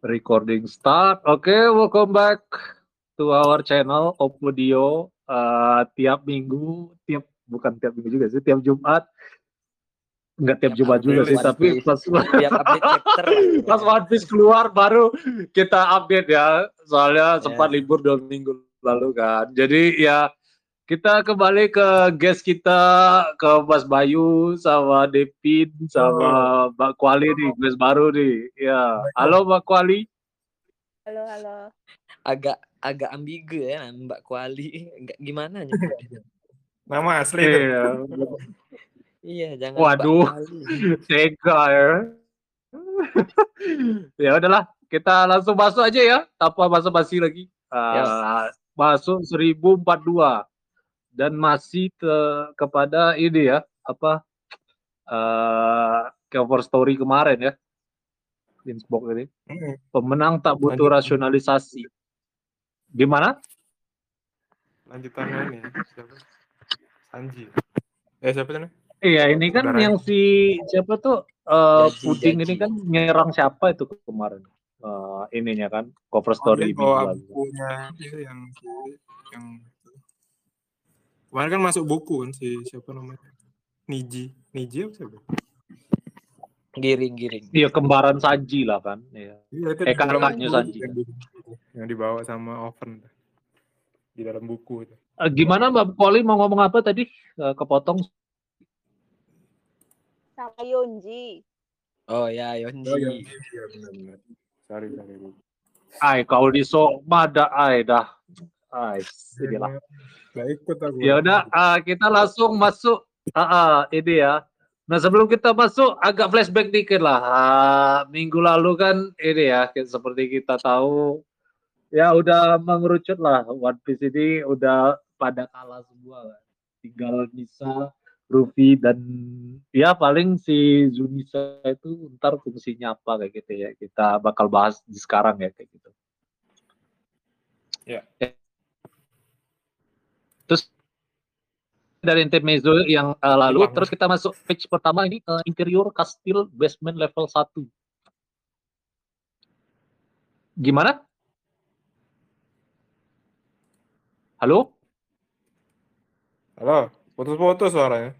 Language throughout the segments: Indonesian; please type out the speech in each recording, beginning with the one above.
Recording start. Oke, okay, welcome back to our channel Opodio. Uh, tiap minggu, tiap bukan tiap minggu juga sih, tiap Jumat. Enggak tiap Jumat juga sih, tapi pas tiap update chapter. pas One Piece keluar baru kita update ya. Soalnya yeah. sempat libur dua minggu lalu kan. Jadi ya kita kembali ke guest kita ke Mas Bayu sama Devin sama oh. Mbak Kuali nih guest baru nih. Ya halo Mbak Kuali. Halo halo. Agak agak ambigu ya Mbak Kuali. Enggak gimana nih? Nama asli iya, iya jangan waduh. Tega ya. Ya udahlah kita langsung masuk aja ya tanpa basa-basi lagi. Uh, yes. masuk 1042 dan masih ke, kepada ini ya apa uh, cover story kemarin ya Innsbruck ini hmm. pemenang tak butuh Lanjut. rasionalisasi gimana lanjutannya ini ya siapa Sanji eh siapa sih iya ini kan Barang. yang si siapa tuh uh, jaji, puding jaji. ini kan nyerang siapa itu kemarin uh, ininya kan cover story oh, oh itu yang yang Kemarin kan masuk buku kan si siapa namanya? Niji. Niji apa siapa? Giring, giring. Iya, kembaran Sanji lah kan. Iya. iya itu eh, kakaknya Sanji. Yang, di, yang dibawa sama Oven di dalam buku itu. Uh, gimana Mbak Poli mau ngomong apa tadi? Uh, kepotong. Sama Yonji. Oh ya, Yonji. Oh, Yonji. Ya, benar-benar. Sorry, sorry. Ay, kau di sok mada ay dah. Gak ikut aku. Ya udah, uh, kita langsung masuk uh, uh, ini ya. Nah sebelum kita masuk agak flashback dikit lah. Uh, minggu lalu kan ini ya, seperti kita tahu ya udah mengerucut lah One Piece ini udah pada kalah semua kan. Tinggal Nisa, Ruffy dan ya paling si Zunisa itu ntar fungsinya apa kayak gitu ya. Kita bakal bahas di sekarang ya kayak gitu. Ya. Yeah dari intermezzo yang uh, lalu Uang. terus kita masuk page pertama ini uh, interior kastil basement level 1 gimana? Halo? Halo putus-putus suaranya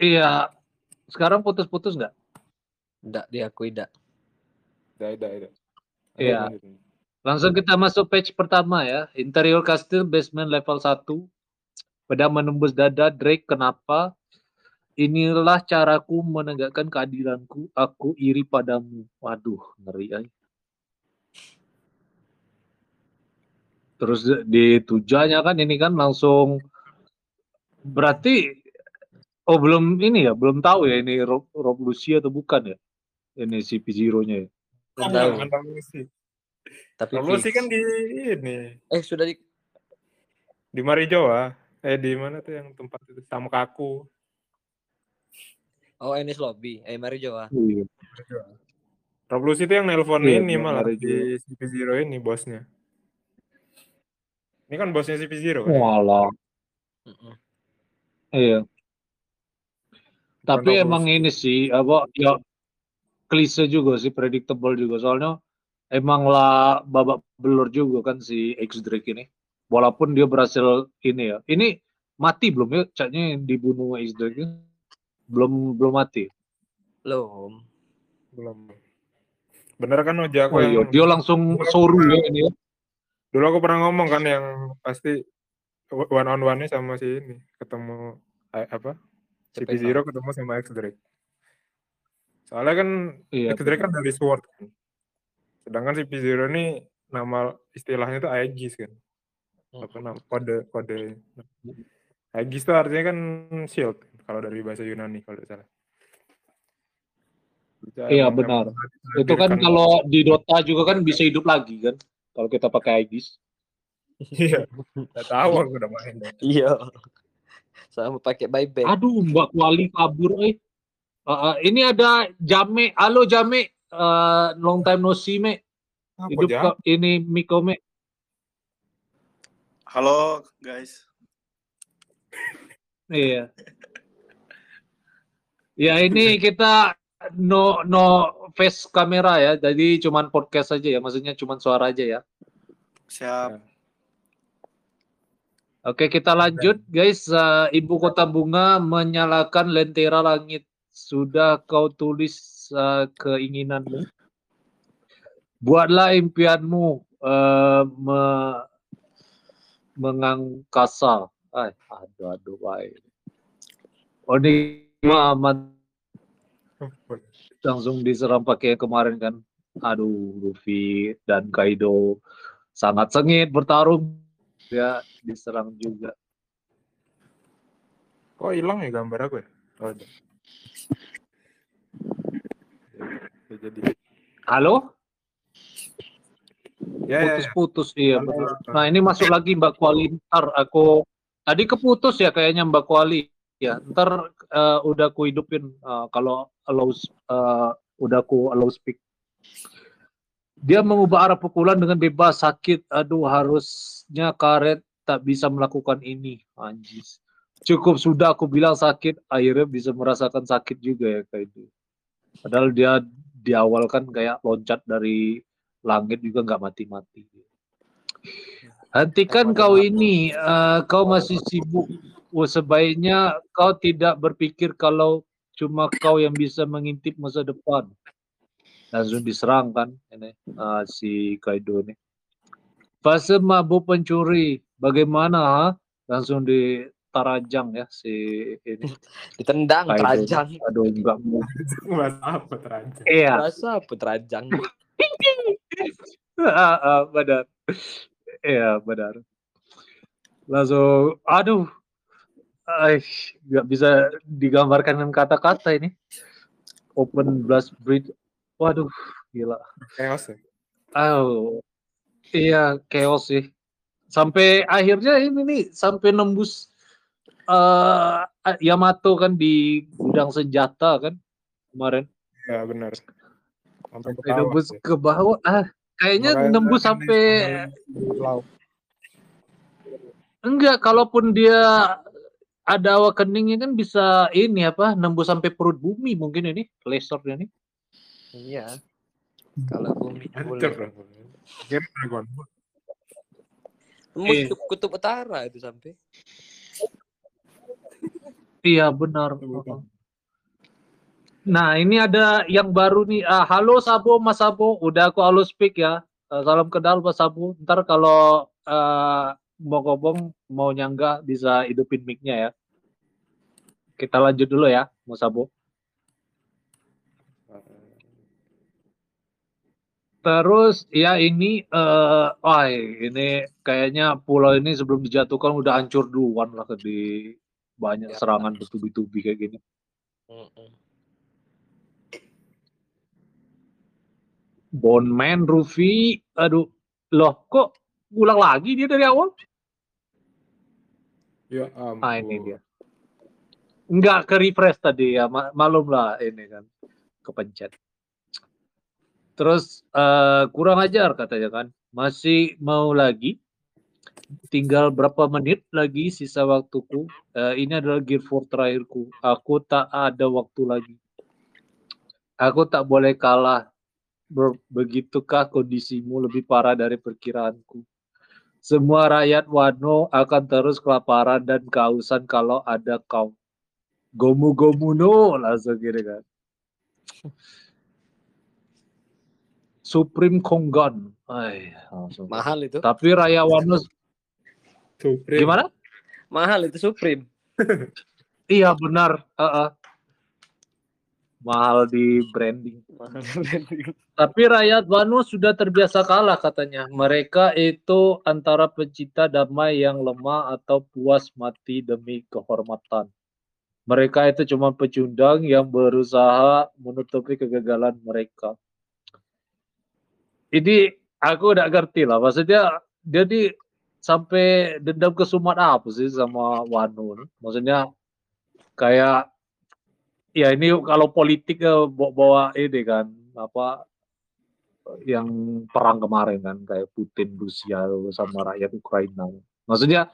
iya sekarang putus-putus nggak? Nggak diakui nggak. Tidak tidak tidak iya Langsung kita masuk page pertama ya. Interior castle basement level 1. Pedang menembus dada Drake kenapa? Inilah caraku menegakkan keadilanku. Aku iri padamu. Waduh, ngeri ya. Terus di tujanya kan ini kan langsung berarti oh belum ini ya, belum tahu ya ini Rob, Rob Lucia atau bukan ya? Ini si P0-nya ya. Belum tahu. Tapi Kamu sih kan di ini. Eh sudah di di Marijoa. Eh di mana tuh yang tempat itu sama kaku. Oh ini Lobby, eh Marijoa. Iya. Revolusi itu yang nelpon iya, ini malah di CP0 ini bosnya. Ini kan bosnya CP0 kan? Walah. Uh -uh. Iya. Tapi emang ini sih apa ya klise juga sih predictable juga soalnya emang lah babak belur juga kan si X Drake ini. Walaupun dia berhasil ini ya. Ini mati belum ya? Caknya yang dibunuh X Drake ini? belum belum mati. Belum. Belum. Bener kan Oja aku oh, iya. dia langsung soru ya ini ya. Dulu aku pernah ngomong kan yang pasti one on one nya sama si ini ketemu eh, apa? CP0 ketemu sama X Drake. Soalnya kan iya, X Drake kan dari Sword kan. Sedangkan si P0 ini nama istilahnya itu Aegis kan. Hmm. Apa nama kode kode Aegis itu artinya kan shield kalau dari bahasa Yunani kalau tidak salah. iya benar. Itu kan kalau di Dota juga kan bisa hidup lagi kan kalau kita pakai Aegis. Iya. Tidak tahu aku udah main. Iya. Sama pakai buyback. Aduh, Mbak Kuali kabur eh. Uh, uh, ini ada Jame. Halo Jame uh, long time no see, Me. Apa Hidup kok ini Miko, Me. Halo, guys. iya. Ya ini kita no no face kamera ya. Jadi cuman podcast aja ya. Maksudnya cuman suara aja ya. Siap. Oke, kita lanjut guys. Eh, Ibu Kota Bunga menyalakan lentera langit. Sudah kau tulis eh, keinginanmu. Buatlah impianmu eh, me- mengangkasa. Ay, aduh aduh baik. Oh ini Muhammad langsung diserang pakai kemarin kan. Aduh, Luffy dan Kaido sangat sengit bertarung. Dia diserang juga. Kok hilang ya gambar aku ya? Oh. Ya, jadi Halo? ya ya, ya. Putus-putus iya. Nah, ini masuk lagi Mbak Kuali. Ntar aku tadi keputus ya kayaknya Mbak Kuali. Ya, ntar eh, udah aku hidupin eh, kalau allow eh, udah aku allow speak. Dia mengubah arah pukulan dengan bebas sakit. Aduh, harusnya karet tak bisa melakukan ini. Anjis. Cukup sudah aku bilang sakit, akhirnya bisa merasakan sakit juga ya kayak itu. Padahal dia di awal kan kayak loncat dari langit juga nggak mati-mati. Hentikan kau ini, eh, kau masih sibuk. Oh, sebaiknya kau tidak berpikir kalau cuma kau yang bisa mengintip masa depan. Langsung diserang kan ini eh, si Kaido ini. Fase mabuk pencuri, bagaimana? Ha? Langsung ditarajang ya si ini. Ditendang, Kaido. terajang. Aduh enggak mau. Bahasa apa terancam? Iya. Bahasa apa terajang? Ah, ah, benar. Iya, benar. Langsung, aduh, Ay, nggak bisa digambarkan dengan kata-kata ini. Open blast bridge. Waduh, gila. Chaos ya? Oh, iya, chaos sih. Sampai akhirnya ini nih, sampai nembus eh Yamato kan di gudang senjata kan kemarin. Ya benar. Sampai ke Sampai bawah nembus ya. ke bawah. Ah, kayaknya Makanya nembus kan sampai. Enggak, kalaupun dia ada awakeningnya kan bisa ini apa, nembus sampai perut bumi mungkin ini lasernya nih. Iya. Kalau bumi boleh. dong. Kira Dragon Ball. Tembus kutub, kutub utara itu sampai. Iya benar. Nah ini ada yang baru nih. Ah, halo Sabo, Mas Sabo. Udah aku halo speak ya. Eh, salam kenal Mas Sabo. Ntar kalau eh, mau ngomong mau nyangga bisa hidupin mic-nya ya. Kita lanjut dulu ya, Mas Sabo. Terus ya ini wah ini kayaknya pulau ini sebelum dijatuhkan udah hancur duluan lah di banyak Ya. serangan bertubi-tubi kayak gini. Mm-mm. Bondman, Ruffy, aduh, loh kok ulang lagi dia dari awal? Ya ampun. Ah ini dia. Enggak ke refresh tadi ya, ma- malum lah ini kan kepencet. Terus eh, kurang ajar katanya kan, masih mau lagi? Tinggal berapa menit lagi sisa waktuku. Eh, ini adalah Gear 4 terakhirku. Aku tak ada waktu lagi. Aku tak boleh kalah. Ber- Begitukah kondisimu lebih parah dari perkiraanku? Semua rakyat Wano akan terus kelaparan dan kehausan kalau ada kau. Gomu gomu no langsung gini kan. Supreme Konggan. Ay, langsung. Mahal itu. Tapi Raya Wano Supreme. gimana? Mahal itu Supreme. Iya benar. Heeh. Mahal di branding. Mahal. Tapi rakyat Wano sudah terbiasa kalah katanya. Mereka itu antara pecinta damai yang lemah atau puas mati demi kehormatan. Mereka itu cuma pecundang yang berusaha menutupi kegagalan mereka. Ini aku udah ngerti lah. Maksudnya jadi sampai dendam kesumat apa sih sama Wano? Maksudnya kayak ya ini kalau politik eh, bawa, bawa ini kan apa yang perang kemarin kan kayak Putin Rusia sama rakyat Ukraina. Maksudnya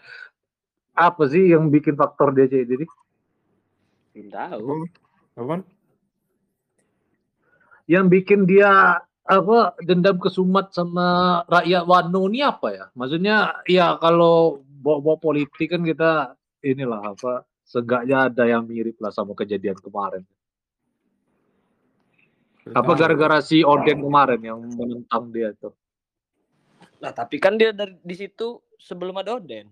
apa sih yang bikin faktor dia jadi ini? Belum tahu. Apaan? yang bikin dia apa dendam kesumat sama rakyat Wano ini apa ya? Maksudnya ya kalau bawa-bawa politik kan kita inilah apa seenggaknya ada yang mirip lah sama kejadian kemarin. Apa gara-gara si Oden kemarin yang menentang dia tuh? Nah, tapi kan dia dari di situ sebelum ada Oden.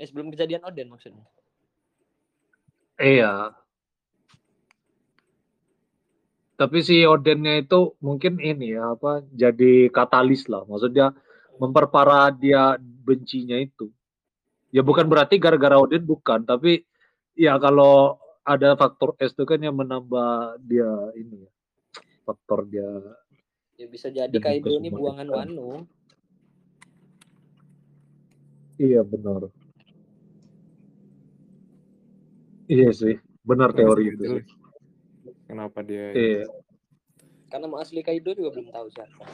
Eh, sebelum kejadian Oden maksudnya. Iya. Tapi si Odennya itu mungkin ini ya apa jadi katalis lah. Maksudnya memperparah dia bencinya itu. Ya bukan berarti gara-gara Oden bukan, tapi ya kalau ada faktor S itu kan yang menambah dia ini ya. Faktor dia Ya bisa jadi Kaido ini buangan. Wano. iya benar. Iya sih, benar teori itu sih. Kenapa dia? Iya, Karena mau asli Kaido juga belum tahu siapa.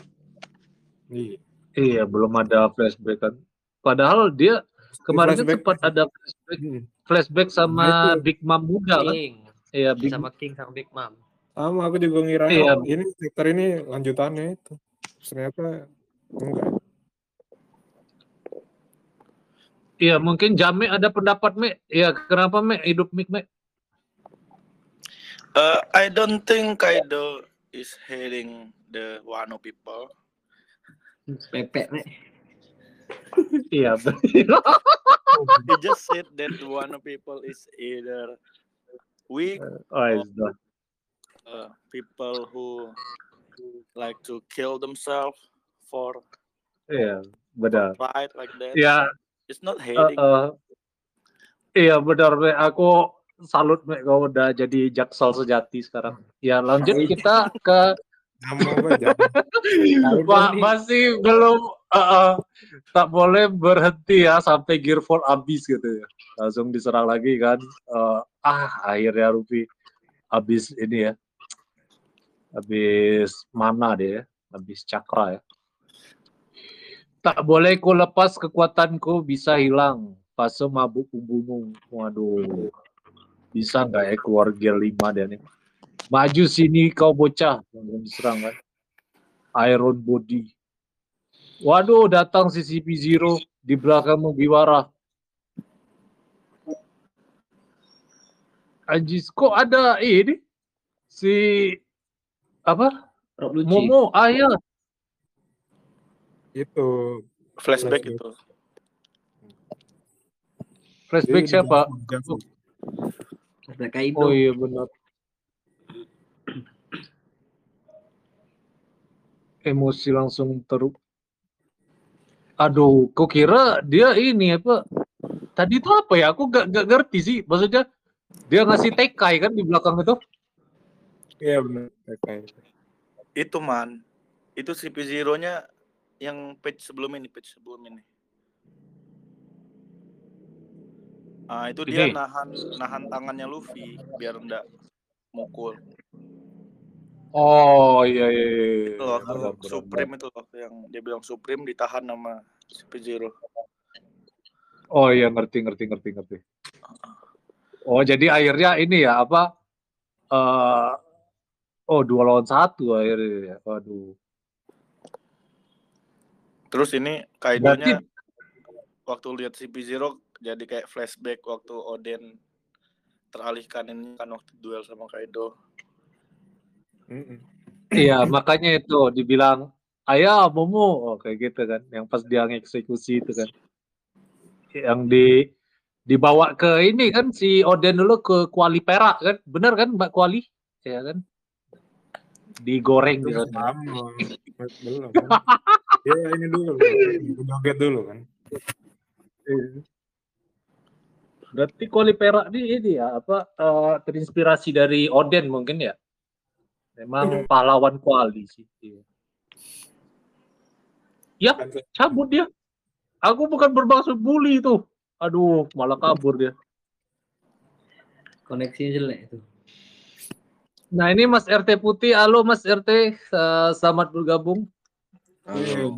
Iya. iya belum ada flashback kan. Padahal dia kemarin kan Flashback. sempat ada flashback, Hmm. flashback sama Nah, itu. Big Mom muda kan. King. Iya, Big Sama King sama Big Mom. Sama aku juga ngira Iya. oh, ini chapter ini lanjutannya itu. Ternyata enggak. Iya, mungkin Jame ada pendapat Me. Iya, kenapa Me hidup Mik Me? Uh, I don't think Kaido is hating the Wano people. Pepe, Nek. Iya, He just said that the Wano people is either weak, oh, is that. uh, people who like to kill themselves for Iya, benar. pride like that. Yeah, It's not eh, hating. eh, iya benar Me. Aku salut kau udah jadi jaksel sejati sekarang. Ya, lanjut kita ke? Pak masih belum eh, eh, tak boleh berhenti ya sampai gear 4 habis gitu ya. Langsung diserang lagi kan. Eh, ah, akhirnya Rupi habis ini ya. Habis mana dia ya? Habis cakra ya. Tak boleh ku lepas kekuatanku bisa hilang. Fase mabuk umbumu. Waduh. Bisa nggak ya keluar gear 5 dia nih? Maju sini kau bocah. Langsung diserang kan. Iron Body. Waduh, datang CCP Zero di belakangmu Biwara. Anjis, kok ada ini? Si apa? Rob Lucci. Momo, ah ya. Itu Flashback flashback. itu. Flashback siapa? Flashback Kaido. Oh iya benar. Emosi langsung teruk. Aduh, kok kira dia ini apa? Tadi itu apa ya? Aku gak, gak ngerti sih. Maksudnya dia ngasih tekai kan di belakang itu. Iya benar. Kayak Itu man. Itu CP0-nya yang page sebelum ini, page sebelum ini. Ah, itu dia nahan nahan tangannya Luffy biar enggak mukul. Oh iya iya. iya. Itu loh, Benar, benar, Supreme itu loh yang dia bilang Supreme ditahan sama CP0. Oh iya ngerti ngerti ngerti ngerti. Oh jadi akhirnya ini ya apa? eh oh dua lawan satu akhirnya. ya. Waduh. Terus ini Kaido-nya waktu lihat CP0 jadi kayak flashback waktu Oden teralihkan ini kan waktu duel sama Kaido. Iya makanya itu dibilang ayah Momo oh, kayak gitu kan. Yang pas dia ngeksekusi itu kan. Yang di dibawa ke ini kan si Oden dulu ke Kuali Perak kan. Bener kan Mbak Kuali? Ya kan? Digoreng Itu gitu. Belum. Kan? Ya ini dulu. Joget dulu kan. Berarti Kuali Perak ini, ini ya apa eh, terinspirasi dari Oden mungkin ya? Memang pahlawan Kuali sih. Iya. Ya, Kan cabut dia. Aku bukan bermaksud bully itu. Aduh, malah kabur dia. Koneksinya jelek itu. Nah ini Mas RT Putih, halo Mas RT, eh, selamat bergabung. Iya,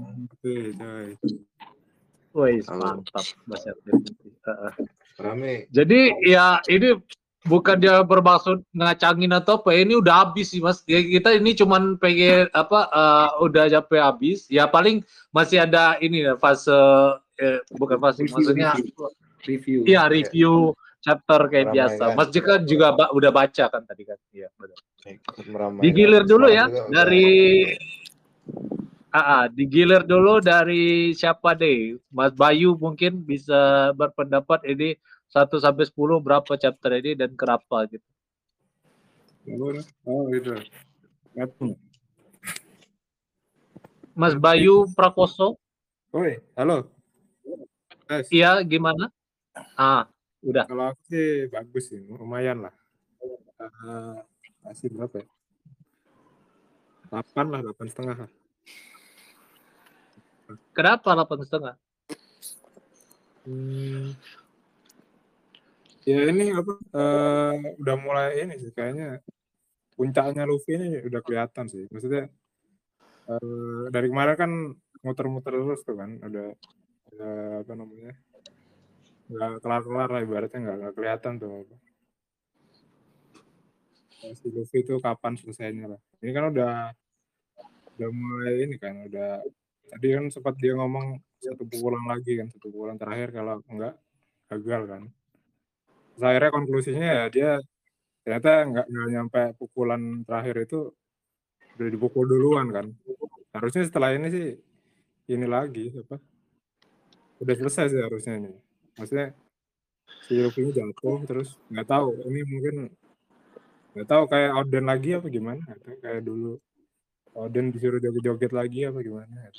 Halo. mantap Mas RT Putih. Heeh. Rame. Jadi ya ini bukan dia bermaksud ngacangin atau apa. Ini udah habis sih mas. Ya, kita ini cuman pengen apa? eh, udah sampai habis. Ya paling masih ada ini ya, fase eh, bukan fase Review, maksudnya review. Review. Iya review chapter kayak biasa. Meramaikan. Mas Jika juga ba- udah baca kan tadi kan? Iya benar. Digilir dulu Semalam ya juga dari Ah, ah, digilir dulu dari siapa deh? Mas Bayu mungkin bisa berpendapat ini 1 sampai 10 berapa chapter ini dan kenapa gitu. Oh gitu. Mas Bayu Prakoso, Oi, halo. Guys, iya gimana? Ah, udah. kalau aku sih bagus sih, lumayan lah. Eh, kasih berapa ya? 8 lah, 8 setengah lah. Kenapa 8 setengah? Hmm. Ya ini apa? eh, udah mulai ini sih kayaknya puncaknya Luffy ini udah kelihatan sih. Maksudnya eh, dari kemarin kan muter-muter terus tuh kan, udah, udah apa namanya? nggak kelar-kelar lah ibaratnya nggak nggak kelihatan tuh Si Luffy itu kapan selesainya lah. Ini kan udah udah mulai ini kan, udah tadi kan sempat dia ngomong satu pukulan lagi kan, satu pukulan terakhir kalau enggak gagal kan. Terus akhirnya konklusinya ya dia ternyata nggak nggak nyampe pukulan terakhir itu udah dipukul duluan kan. Harusnya setelah ini sih ini lagi apa? Udah selesai sih harusnya ini. Maksudnya si Luffy jatuh terus nggak tahu ini mungkin nggak tahu kayak Oden lagi apa gimana kayak dulu Oden disuruh joget-joget lagi apa gimana.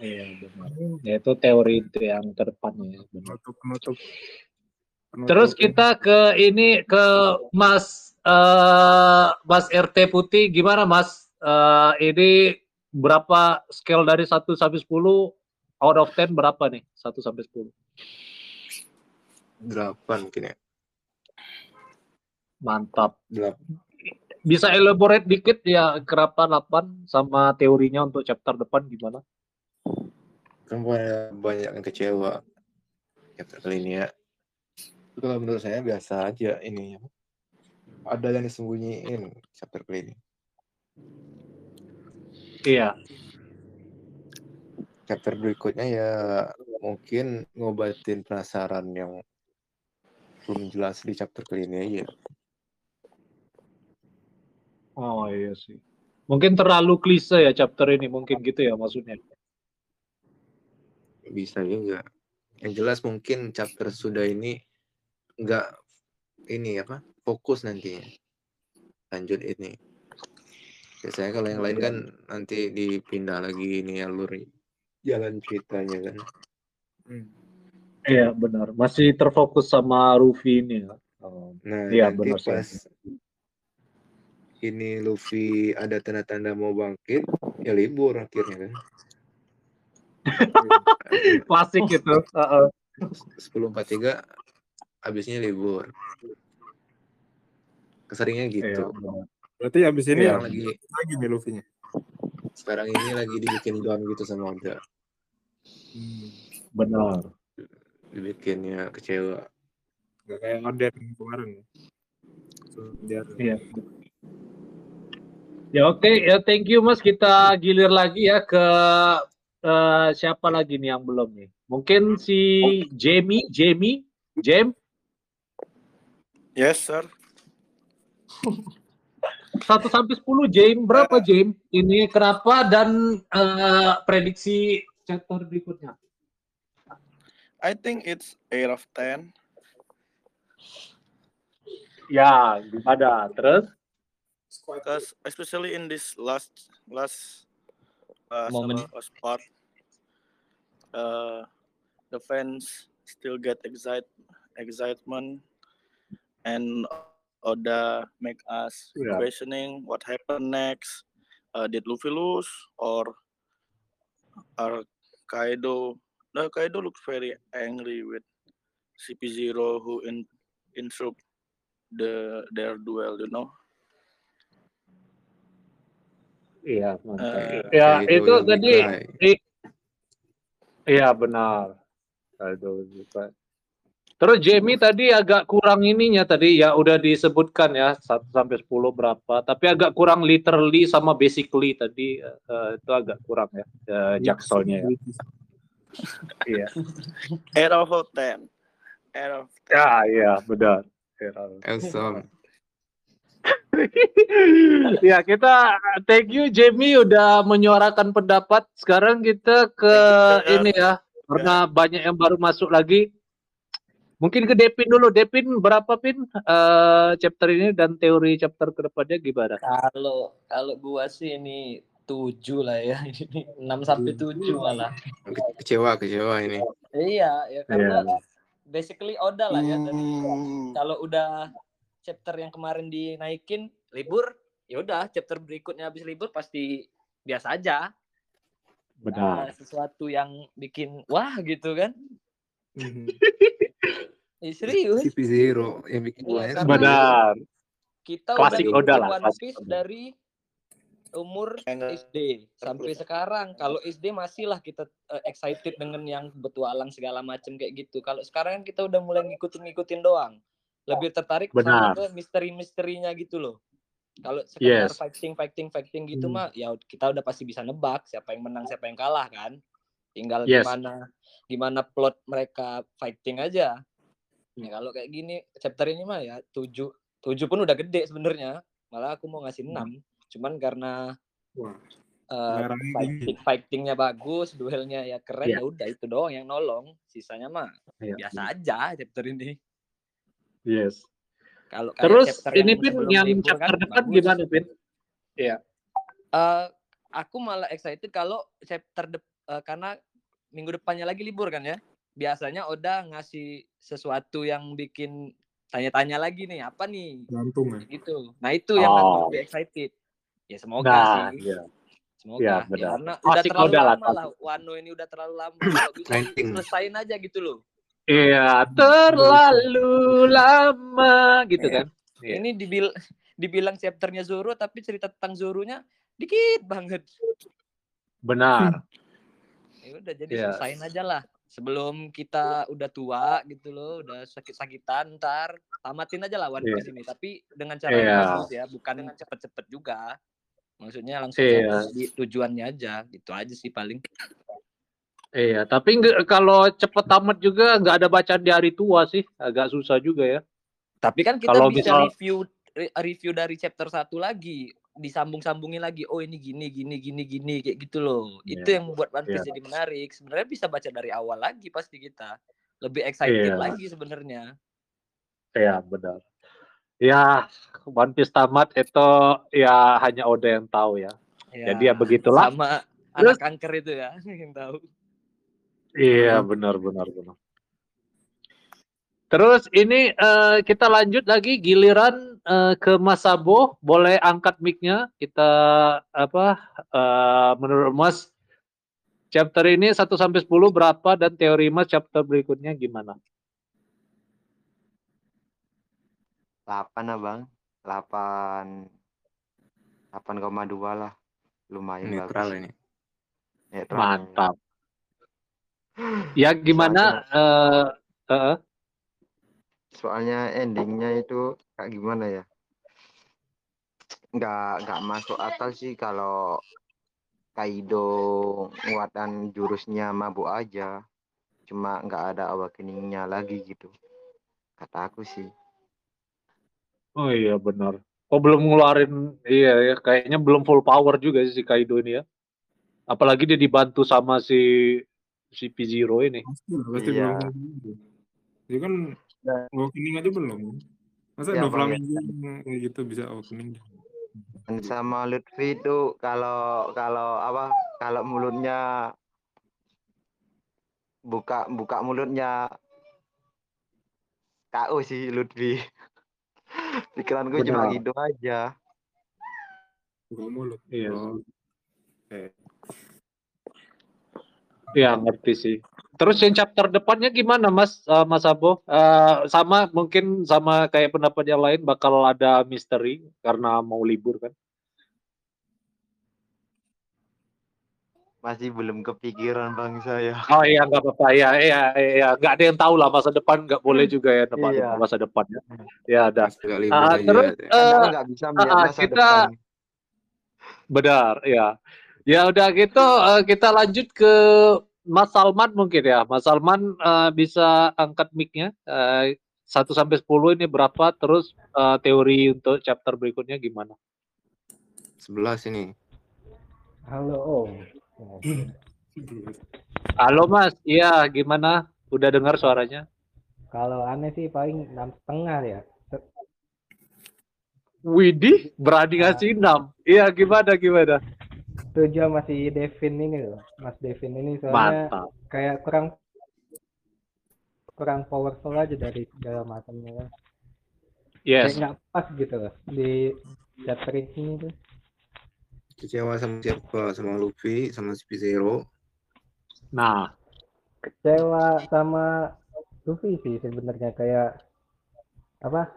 Iya benar. Ya itu teori itu yang terdepannya. Benar. Penutup penutup. penutup Terus kita ke ini ke Mas eh Mas RT Putih gimana Mas? Eh ini berapa scale dari 1 sampai 10 out of 10 berapa nih? 1 sampai 10. Delapan mungkin ya. Mantap. Delapan. Bisa elaborate dikit ya kenapa 8 sama teorinya untuk chapter depan gimana? Kan banyak, yang kecewa. Chapter kali ini ya. Kalau menurut saya biasa aja ini. Ada yang disembunyiin chapter kali ini. Iya. Chapter berikutnya ya mungkin ngobatin penasaran yang belum jelas di chapter kali ini aja. Oh iya sih. Mungkin terlalu klise ya chapter ini mungkin gitu ya maksudnya. Bisa juga. Yang jelas mungkin chapter sudah ini nggak ini apa fokus nantinya. Lanjut ini. Biasanya kalau yang lain kan nanti dipindah lagi ini alur jalan ceritanya kan. Hmm. Iya benar. Masih terfokus sama Ruffy ini ya. Oh, Nah, Iya, benar, pas ini Luffy ada tanda-tanda mau bangkit, ya libur akhirnya kan. Klasik gitu. Heeh. 10.43 habisnya libur. Keseringnya Iya, gitu. benar. Berarti abis ini Sekarang yang lagi lagi nih Luffy-nya. sekarang ini lagi dibikin down gitu sama Oda. benar. Dibikinnya kecewa. Gak kayak Oden kemarin. So, biar Iya. Ya oke, ya thank you Mas. Kita gilir lagi ya ke eh, siapa lagi nih yang belum nih? Mungkin si Jamie, Jamie, Jam 'Yes, sir. 1 sampai 10 Jam berapa Jam? Ini kenapa dan eh, prediksi chapter berikutnya? I think it's 8 of 10. Ya, gimana? Terus? Because especially in this last last uh, Moment. sama- last part uh, the fans still get excite excitement and Oda make us Yeah. questioning what happened next uh, did Luffy lose or are Kaido no Kaido looks very angry with CP0 who in interrupt the their duel you know Iya, mantap. Eh, ya, Kayak itu gitu, tadi Iya, benar. Terus Jamie tadi agak kurang ininya tadi ya udah disebutkan ya 1 sampai 10 berapa, tapi agak kurang literally sama basically tadi eh, itu agak kurang ya eh, jaksolnya ya. Iya. Eight out of ten. Eight out of ten. Ya, iya, benar. Awesome. ya, kita thank you Jamie udah menyuarakan pendapat. Sekarang kita ke you, ini ya. Karena banyak yang baru masuk lagi. Mungkin ke Depin dulu. Depin berapa pin eh, chapter ini dan teori chapter ke depannya gimana? Kalau kalau gua sih ini tujuh lah ya ini enam sampai tujuh malah Ke- Kecewa, kecewa ini. iya ya karena Iya. basically Oda lah ya dari Hmm. kalau udah chapter yang kemarin dinaikin libur ya udah chapter berikutnya habis libur pasti biasa aja Benar. Nah, sesuatu yang bikin wah gitu kan Mhm. Eh, serius CP0 yang bikin Iya, banyak. karena- Benar. kita Klasik udah Oda ngikutin lah, One klasik Piece Oda. dari umur Enggak. SD sampai sekarang. Kalau SD masih lah kita eh, excited dengan yang bertualang segala macam kayak gitu. Kalau sekarang kan kita udah mulai ngikutin-ngikutin doang. Lebih tertarik Benar. sama ke misteri-misterinya gitu loh. Kalau sekedar Yes. fighting, fighting, fighting gitu Hmm. mah ya kita udah pasti bisa nebak siapa yang menang, siapa yang kalah kan. Tinggal Yes. gimana gimana plot mereka fighting aja. Hmm. Ya kalau kayak gini chapter ini mah ya tujuh tujuh pun udah gede sebenarnya. Malah aku mau ngasih Hmm. enam. Cuman karena Wah, eh, tinggi. fighting fightingnya bagus, duelnya ya keren Iya. ya udah itu doang yang nolong. Sisanya mah Iya. biasa aja chapter ini. Yes. Kalau Terus ini pin yang chapter kan depan bagus. gimana pin? Eh, aku malah excited kalau chapter dep- eh, karena minggu depannya lagi libur kan ya. Biasanya Oda ngasih sesuatu yang bikin tanya-tanya lagi nih apa nih gantung ya. gitu. Nah itu yang aku Oh. lebih excited. Ya semoga Nah, sih. iya. Semoga. Iya, Ya, benar. karena udah Klasik terlalu lama lah. Wano ini udah terlalu lama. Kalau bisa Ranking. selesain aja gitu loh. Iya, terlalu lama gitu Iya. kan. Iya. Ini dibil dibilang chapternya Zoro tapi cerita tentang Zoro-nya dikit banget. Benar. Ya udah jadi Iya. selesain aja lah. Sebelum kita udah tua gitu loh, udah sakit-sakitan ntar tamatin aja lah One Iya. Ini. Tapi dengan cara yang Iya. bagus ya, bukan dengan cepet-cepet juga. Maksudnya langsung di tujuannya aja. Gitu aja sih paling. Iya, tapi nggak- kalau cepet tamat juga nggak ada bacaan di hari tua sih, agak susah juga ya. Tapi kan kita Kalau bisa misal- review re- review dari chapter 1 lagi, disambung-sambungin lagi. Oh, ini gini gini gini gini kayak gitu loh. Iya. Itu yang membuat One Piece Iya. jadi menarik. Sebenarnya bisa baca dari awal lagi pasti kita. Lebih excited Iya. lagi sebenarnya. Iya, benar. Ya, One Piece tamat itu ya hanya Oda yang tahu ya. Jadi ya begitulah. Sama Terus- anak kanker itu ya yang tahu. Iya, benar benar benar. Terus ini eh, kita lanjut lagi giliran eh, ke Mas Sabo, boleh angkat mic-nya. Kita apa eh, menurut Mas chapter ini 1 sampai 10 berapa dan teori Mas chapter berikutnya gimana? 8 abang 8 8,2 lah lumayan Netral bagus ini. Netral. Mantap. Ya gimana eh eh, soalnya endingnya itu kayak gimana ya nggak nggak masuk akal sih kalau Kaido nguatan jurusnya mabuk aja cuma nggak ada awakeningnya lagi gitu kata aku sih Oh iya benar. Oh belum ngeluarin iya ya kayaknya belum full power juga sih si Kaido ini ya. Apalagi dia dibantu sama si si P0 ini. Pasti pasti Iya. belum. Dia kan opening aja belum. Masa ada Bang, flamingo yang kayak gitu bisa opening? Dan sama Lutfi itu kalau kalau apa kalau mulutnya buka buka mulutnya KO sih Lutfi. Pikiranku cuma Benar. gitu aja. Buka mulut. Iya. Oh, Iya ngerti sih. Terus yang chapter depannya gimana Mas eh, Mas Abo? Eh, sama mungkin sama kayak pendapat yang lain bakal ada misteri karena mau libur kan? masih belum kepikiran bang saya. Oh iya nggak apa-apa ya iya iya nggak ada yang tahu lah masa depan nggak boleh juga ya nebak Iya. masa depan ya. Ya ada. Aja. terus ah, masa kita depan. benar ya. Ya udah gitu eh, kita lanjut ke Mas Salman mungkin ya. Mas Salman eh, bisa angkat mic-nya. Eh, 1 sampai 10 ini berapa? Terus eh, teori untuk chapter berikutnya gimana? 11 ini. Halo Om. Halo Mas, iya gimana? Udah dengar suaranya? Kalau aneh sih paling enam setengah ya. Widih, berani ngasih 6. Iya, gimana gimana? Setuju sama si Devin ini loh. Mas Devin ini soalnya Mantap. kayak kurang kurang powerful aja dari segala macamnya kan. Yes. Kayak nggak pas gitu loh di chapter ini tuh. Kecewa sama siapa? Sama Luffy, sama CP0. Nah, Kecewa sama Luffy sih sebenarnya kayak apa?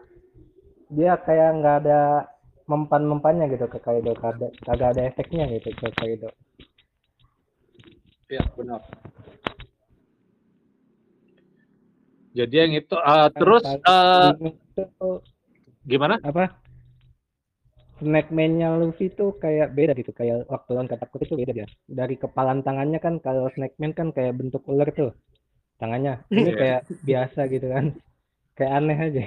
Dia kayak nggak ada mempan-mempannya gitu ke Kaido, kagak kagak ada efeknya gitu ke Kaido. ya benar. Jadi yang itu eh, terus itu gimana? apa snackman-nya Luffy tuh kayak beda gitu kayak waktu lawan katakuri itu beda dia dari kepalan tangannya kan kalau snackman kan kayak bentuk ular tuh tangannya ini Iya. kayak biasa gitu kan kayak aneh aja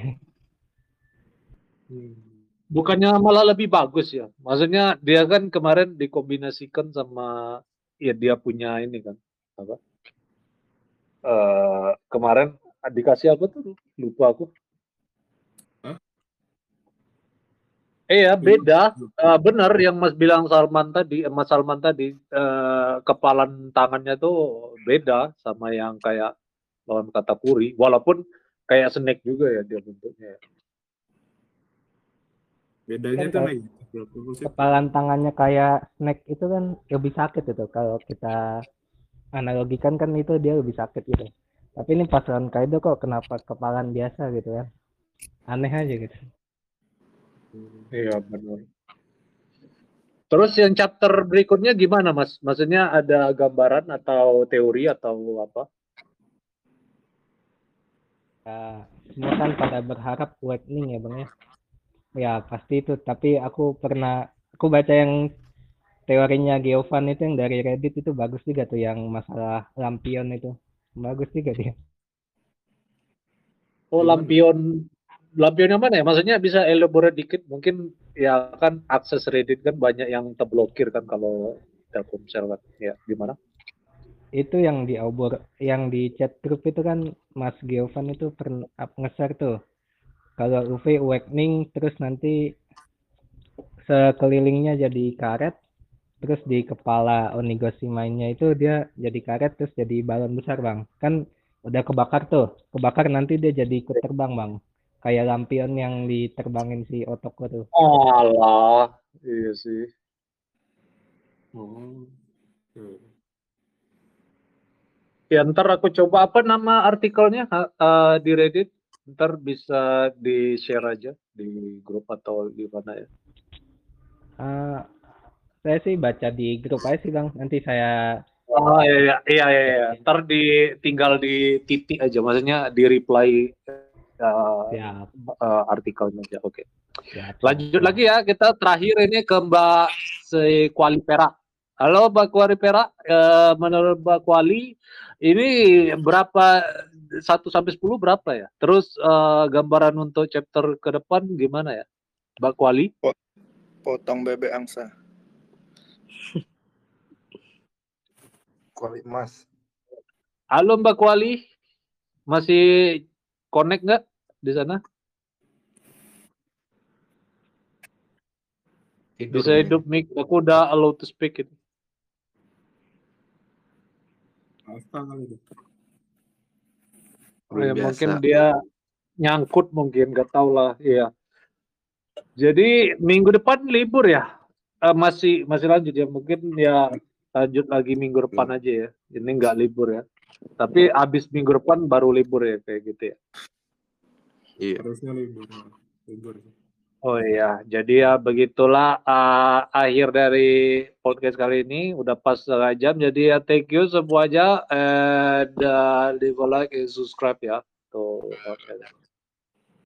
Bukannya malah lebih bagus ya? Maksudnya dia kan kemarin dikombinasikan sama ya dia punya ini kan apa? Eh kemarin dikasih apa tuh? Lupa aku. Eh ya beda, Eh, benar yang Mas bilang Salman tadi, eh, Mas Salman tadi eh, kepalan tangannya tuh beda sama yang kayak lawan katakuri, walaupun kayak snake juga ya dia bentuknya. ya. Bedanya Kan lagi berapa persen? kepalan tangannya kayak snack itu kan lebih sakit itu kalau kita analogikan kan itu dia lebih sakit gitu tapi ini pas lawan Kaido kok kenapa kepalan biasa gitu kan aneh aja gitu Iya benar. Terus yang chapter berikutnya gimana Mas? Maksudnya ada gambaran atau teori atau apa? Ya, semua kan pada berharap awakening ya bang ya. Ya pasti itu. Tapi aku pernah, aku baca yang teorinya Geovan itu yang dari Reddit itu bagus juga tuh yang masalah lampion itu. Bagus juga dia. Oh lampion, lampion yang mana ya? Maksudnya bisa elaborate dikit? Mungkin ya kan akses Reddit kan banyak yang terblokir kan kalau Telkomsel kan. Ya gimana? Itu yang di obor, yang di chat grup itu kan Mas Geovan itu pernah nge-share tuh. Kalau Luffy awakening terus nanti sekelilingnya jadi karet, terus di kepala Onigashima-nya itu dia jadi karet terus jadi balon besar bang. Kan udah kebakar tuh, kebakar nanti dia jadi ikut terbang bang. Kayak lampion yang diterbangin si Otoko tuh. Alah, iya sih. Hmm. Hmm. Ya ntar aku coba apa nama artikelnya eh, di Reddit. Ntar bisa di share aja di grup atau di mana ya. Ah, saya sih baca di grup aja sih bang. Nanti saya Oh iya iya iya iya. iya. Ntar di tinggal di titik aja, maksudnya di reply siap. eh, artikelnya aja. Oke. siap, Lanjut lagi ya, kita terakhir ini ke Mbak si Kuali Perak. Halo Mbak Kuali Perak, Eh, menurut Mbak Kuali ini berapa 1 sampai 10 berapa ya? Terus eh, gambaran untuk chapter ke depan gimana ya? Mbak Kuali? Potong bebek angsa. Kuali emas. Halo Mbak Kuali, masih connect nggak di sana? Tidur Bisa hidup mic, aku udah allow to speak itu. Apa kali itu? Ya, biasa. mungkin dia nyangkut mungkin nggak tahu lah iya jadi minggu depan libur ya Eh, masih masih lanjut ya mungkin ya lanjut lagi minggu depan aja ya ini nggak libur ya tapi abis minggu depan baru libur ya kayak gitu ya Iya. Harusnya libur. Libur. Oh iya, jadi ya begitulah uh, akhir dari podcast kali ini. Udah pas setengah jam, jadi ya thank you semuanya. And uh, leave a like and subscribe ya. Tuh, podcast.